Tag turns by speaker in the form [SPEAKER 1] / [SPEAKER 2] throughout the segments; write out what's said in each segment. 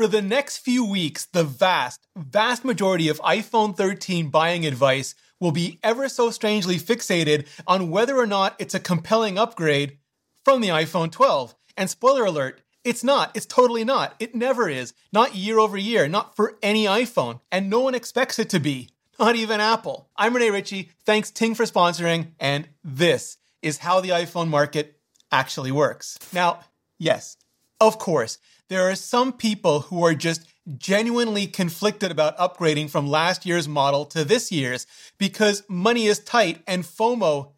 [SPEAKER 1] For the next few weeks, the vast, vast majority of iPhone 13 buying advice will be ever so strangely fixated on whether or not it's a compelling upgrade from the iPhone 12. And spoiler alert, it's not. It's totally not. It never is. Not year over year, not for any iPhone. And no one expects it to be, not even Apple. I'm Rene Ritchie. Thanks, Ting, for sponsoring. And this is how the iPhone market actually works. Now, yes, of course, there are some people who are just genuinely conflicted about upgrading from last year's model to this year's because money is tight and FOMO,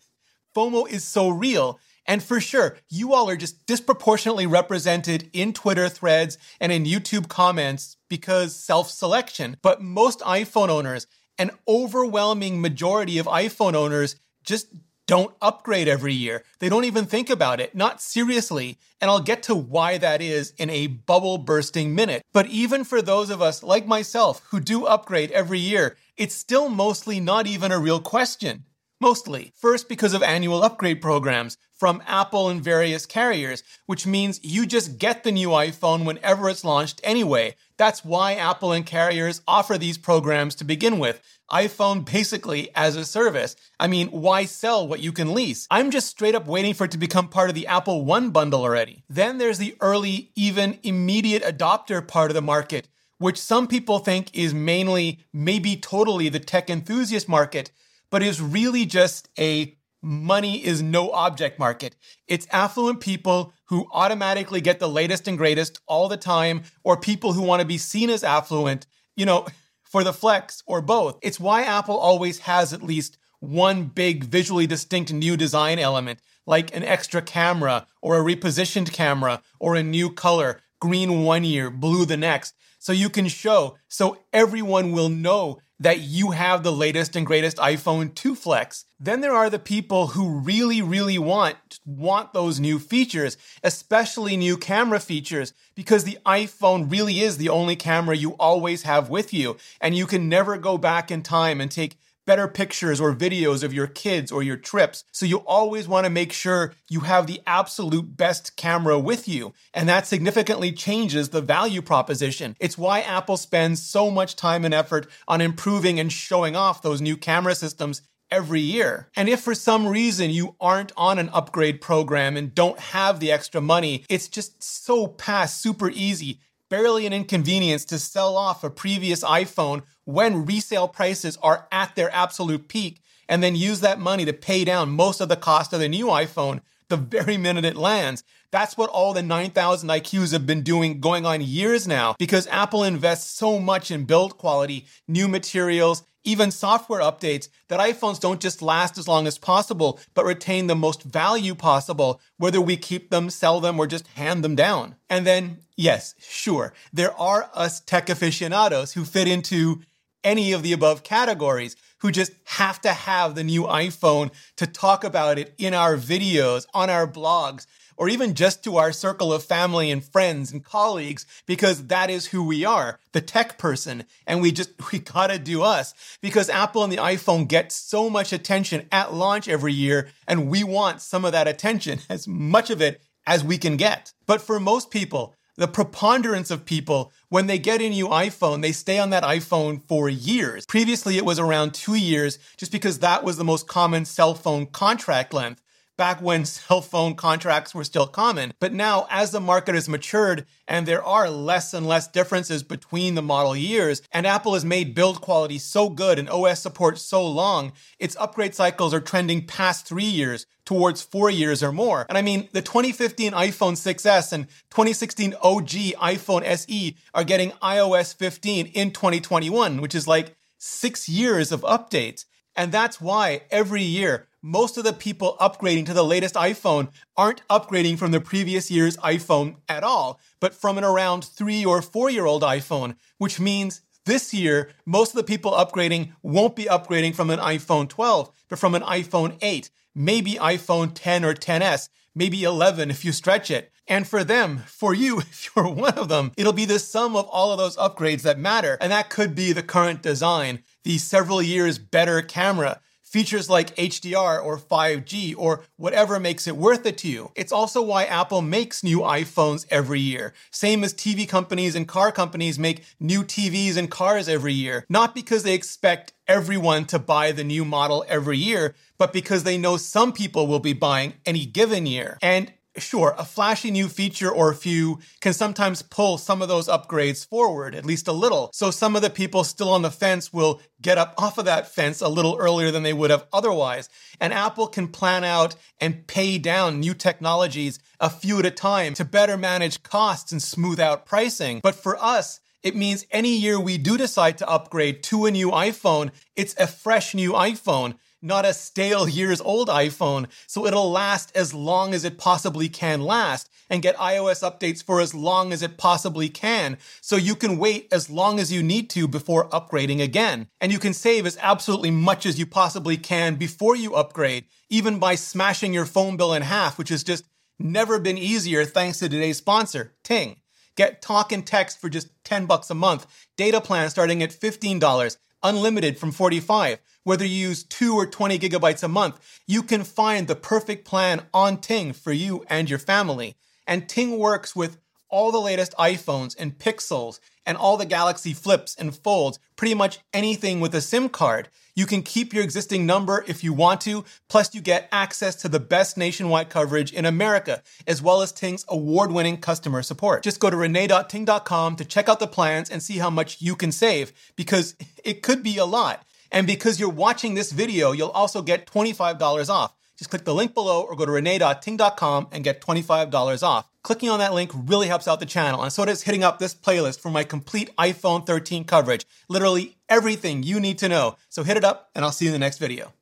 [SPEAKER 1] FOMO is so real. And for sure, you all are just disproportionately represented in Twitter threads and in YouTube comments because self selection. But most iPhone owners, an overwhelming majority of iPhone owners, just don't upgrade every year. They don't even think about it, not seriously. And I'll get to why that is in a bubble bursting minute. But even for those of us like myself who do upgrade every year, it's still mostly not even a real question. Mostly. First, because of annual upgrade programs from Apple and various carriers, which means you just get the new iPhone whenever it's launched anyway. That's why Apple and carriers offer these programs to begin with. iPhone basically as a service. I mean, why sell what you can lease? I'm just straight up waiting for it to become part of the Apple One bundle already. Then there's the early, even immediate adopter part of the market, which some people think is mainly, maybe totally the tech enthusiast market but is really just a money is no object market. It's affluent people who automatically get the latest and greatest all the time, or people who want to be seen as affluent, you know, for the flex or both. It's why Apple always has at least one big visually distinct new design element, like an extra camera or a repositioned camera or a new color, green one year, blue the next. So you can show, so everyone will know that you have the latest and greatest iPhone 2 Flex. Then there are the people who really, really want, want those new features, especially new camera features, because the iPhone really is the only camera you always have with you. And you can never go back in time and take better pictures or videos of your kids or your trips. So you always want to make sure you have the absolute best camera with you. And that significantly changes the value proposition. It's why Apple spends so much time and effort on improving and showing off those new camera systems every year. And if for some reason you aren't on an upgrade program and don't have the extra money, it's just so past super easy barely an inconvenience to sell off a previous iPhone when resale prices are at their absolute peak and then use that money to pay down most of the cost of the new iPhone the very minute it lands. That's what all the 9000 IQs have been doing going on years now because Apple invests so much in build quality, new materials, even software updates that iPhones don't just last as long as possible, but retain the most value possible, whether we keep them, sell them, or just hand them down. And then, yes, sure, there are us tech aficionados who fit into any of the above categories who just have to have the new iPhone to talk about it in our videos, on our blogs, or even just to our circle of family and friends and colleagues, because that is who we are, the tech person. And we just, we gotta do us because Apple and the iPhone get so much attention at launch every year. And we want some of that attention, as much of it as we can get. But for most people, the preponderance of people, when they get a new iPhone, they stay on that iPhone for years. Previously, it was around two years, just because that was the most common cell phone contract length back when cell phone contracts were still common. But now, as the market has matured and there are less and less differences between the model years, and Apple has made build quality so good and OS support so long, its upgrade cycles are trending past three years towards four years or more. And I mean, the 2015 iPhone 6S and 2016 OG iPhone SE are getting iOS 15 in 2021, which is like six years of updates. And that's why every year most of the people upgrading to the latest iPhone aren't upgrading from the previous year's iPhone at all, but from an around three or four year old iPhone, which means this year, most of the people upgrading won't be upgrading from an iPhone 12, but from an iPhone 8, maybe iPhone 10 or 10s, maybe 11 if you stretch it. And for them, for you, if you're one of them, it'll be the sum of all of those upgrades that matter. And that could be the current design, the several years better camera, features like HDR or 5G or whatever makes it worth it to you. It's also why Apple makes new iPhones every year. Same as TV companies and car companies make new TVs and cars every year. Not because they expect everyone to buy the new model every year, but because they know some people will be buying any given year. And Sure, a flashy new feature or a few can sometimes pull some of those upgrades forward, at least a little. So some of the people still on the fence will get up off of that fence a little earlier than they would have otherwise. And Apple can plan out and pay down new technologies a few at a time to better manage costs and smooth out pricing. But for us, it means any year we do decide to upgrade to a new iPhone, it's a fresh new iPhone not a stale years old iPhone, so it'll last as long as it possibly can last and get iOS updates for as long as it possibly can, so you can wait as long as you need to before upgrading again. And you can save as absolutely much as you possibly can before you upgrade, even by smashing your phone bill in half, which has just never been easier thanks to today's sponsor, Ting. Get talk and text for just 10 bucks a month, data plan starting at $15, unlimited from 45. Whether you use 2 or 20 gigabytes a month, you can find the perfect plan on Ting for you and your family. And Ting works with all the latest iPhones and Pixels and all the Galaxy Flips and Folds, pretty much anything with a SIM card. You can keep your existing number if you want to, plus you get access to the best nationwide coverage in America, as well as Ting's award-winning customer support. Just go to renee.ting.com to check out the plans and see how much you can save, because it could be a lot. And because you're watching this video, you'll also get $25 off. Just click the link below or go to renee.ting.com and get $25 off. Clicking on that link really helps out the channel, and so does hitting up this playlist for my complete iPhone 13 coverage. Literally everything you need to know. So hit it up, and I'll see you in the next video.